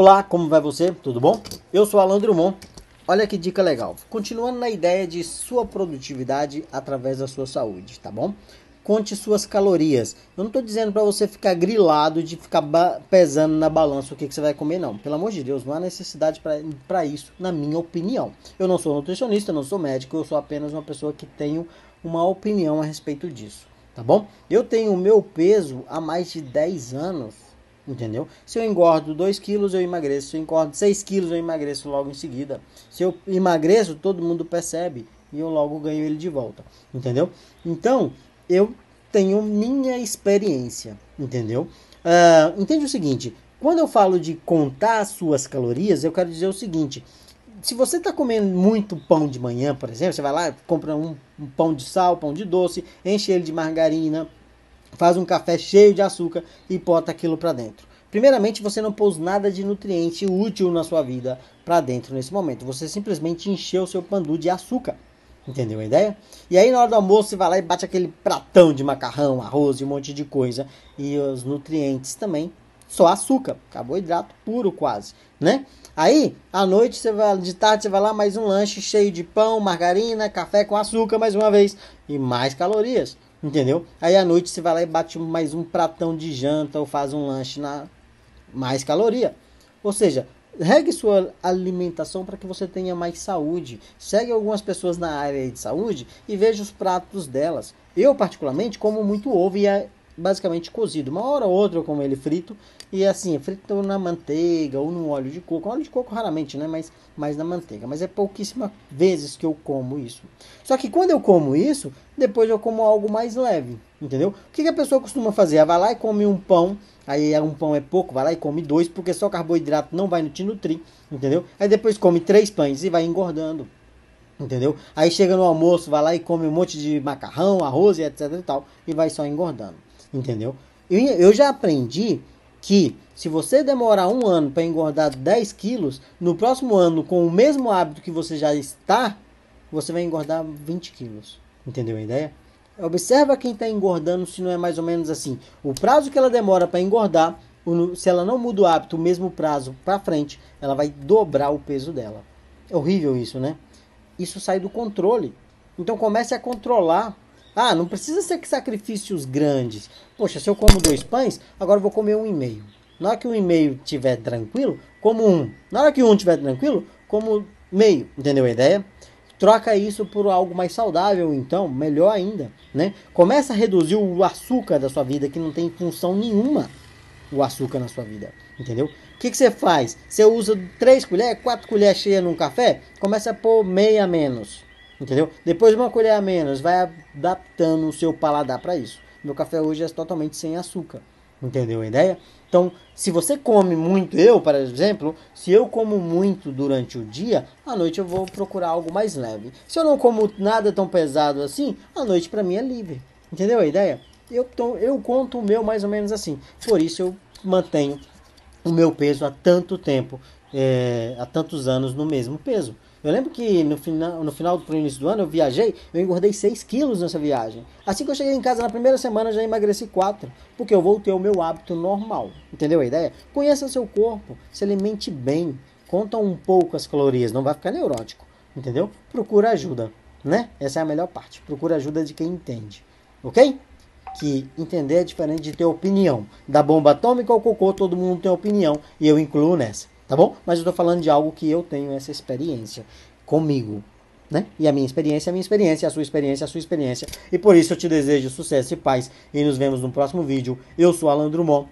Olá, como vai você? Tudo bom? Eu sou Alan Drummond. Olha que dica legal. Continuando na ideia de sua produtividade através da sua saúde, tá bom? Conte suas calorias. Eu não estou dizendo para você ficar grilado de ficar pesando na balança o que, que, você vai comer, não. Pelo amor de Deus, não há necessidade para isso, na minha opinião. Eu não sou nutricionista, não sou médico, eu sou apenas uma pessoa que tenho uma opinião a respeito disso, tá bom? Eu tenho o meu peso há mais de 10 anos, entendeu? Se eu engordo 2 quilos, eu emagreço. Se eu engordo 6 quilos, eu emagreço logo em seguida. Se eu emagreço, todo mundo percebe e eu logo ganho ele de volta, entendeu? Então, eu tenho minha experiência, entendeu? Uh, entende o seguinte: quando eu falo de contar as suas calorias, eu quero dizer o seguinte. Se você está comendo muito pão de manhã, por exemplo, você vai lá, compra um, um pão de sal, pão de doce, enche ele de margarina, faz um café cheio de açúcar e bota aquilo para dentro. Primeiramente, você não pôs nada de nutriente útil na sua vida para dentro nesse momento. Você simplesmente encheu o seu pandu de açúcar. Entendeu a ideia? E aí na hora do almoço você vai lá e bate aquele pratão de macarrão, arroz e um monte de coisa. E os nutrientes também. Só açúcar, carboidrato puro quase, né? Aí, à noite, você vai, de tarde, você vai lá mais um lanche cheio de pão, margarina, café com açúcar mais uma vez. E mais calorias, entendeu? Aí à noite você vai lá e bate mais um pratão de janta ou faz um lanche na mais caloria. Ou seja, regue sua alimentação para que você tenha mais saúde. Segue algumas pessoas na área de saúde e veja os pratos delas. Eu, particularmente, como muito ovo e basicamente cozido. Uma hora ou outra eu como ele frito. E assim, frito na manteiga ou no óleo de coco. Óleo de coco raramente, né? Mas, mas na manteiga. Mas é pouquíssimas vezes que eu como isso. Só que quando eu como isso, depois eu como algo mais leve. Entendeu? O que, que a pessoa costuma fazer? Ela vai lá e come um pão Aí é um pão é pouco, vai lá e come dois, porque só carboidrato não vai te nutrir, entendeu? Aí depois come três pães e vai engordando, entendeu? Aí chega no almoço, vai lá e come um monte de macarrão, arroz e etc e tal, e vai só engordando, entendeu? Eu já aprendi que se você demorar um ano para engordar 10 quilos, no próximo ano, com o mesmo hábito que você já está, você vai engordar 20 quilos. Entendeu a ideia? Observa quem está engordando se não é mais ou menos assim. O prazo que ela demora para engordar, se ela não muda o hábito, o mesmo prazo para frente, ela vai dobrar o peso dela. É horrível isso, né? Isso sai do controle. Então comece a controlar. Ah, não precisa ser sacrifícios grandes. Poxa, se eu como dois pães, agora eu vou comer um e meio. Na hora que um e meio estiver tranquilo, como um. Na hora que um estiver tranquilo, como meio. Entendeu a ideia? Troca isso por algo mais saudável, então, melhor ainda, né? Começa a reduzir o açúcar da sua vida, que não tem função nenhuma o açúcar na sua vida, entendeu? O que, que você faz? Você usa 3 colheres, 4 colheres cheias num café, começa a pôr meia menos, entendeu? Depois uma colher a menos, vai adaptando o seu paladar para isso. Meu café hoje é totalmente sem açúcar, entendeu a ideia? Então, se você come muito, eu, por exemplo, se eu como muito durante o dia, à noite eu vou procurar algo mais leve. Se eu não como nada tão pesado assim, à noite para mim é livre. Entendeu a ideia? Eu, tô, eu conto o meu mais ou menos assim. Por isso eu mantenho o meu peso há tanto tempo, é, há tantos anos no mesmo peso. Eu lembro que no final, no final do início do ano eu viajei, eu engordei 6 quilos nessa viagem. Assim que eu cheguei em casa na primeira semana já emagreci 4, porque eu voltei ao meu hábito normal. Entendeu a ideia? Conheça seu corpo, se alimente bem, conta um pouco as calorias, não vai ficar neurótico. Entendeu? Procura ajuda, né? Essa é a melhor parte. Procura ajuda de quem entende. Ok? Que entender é diferente de ter opinião. Da bomba atômica ao cocô, todo mundo tem opinião e eu incluo nessa tá bom? Mas eu estou falando de algo que eu tenho essa experiência comigo, né? E a minha experiência é a minha experiência, a sua experiência é a sua experiência. E por isso eu te desejo sucesso e paz. E nos vemos no próximo vídeo. Eu sou Alan Drummond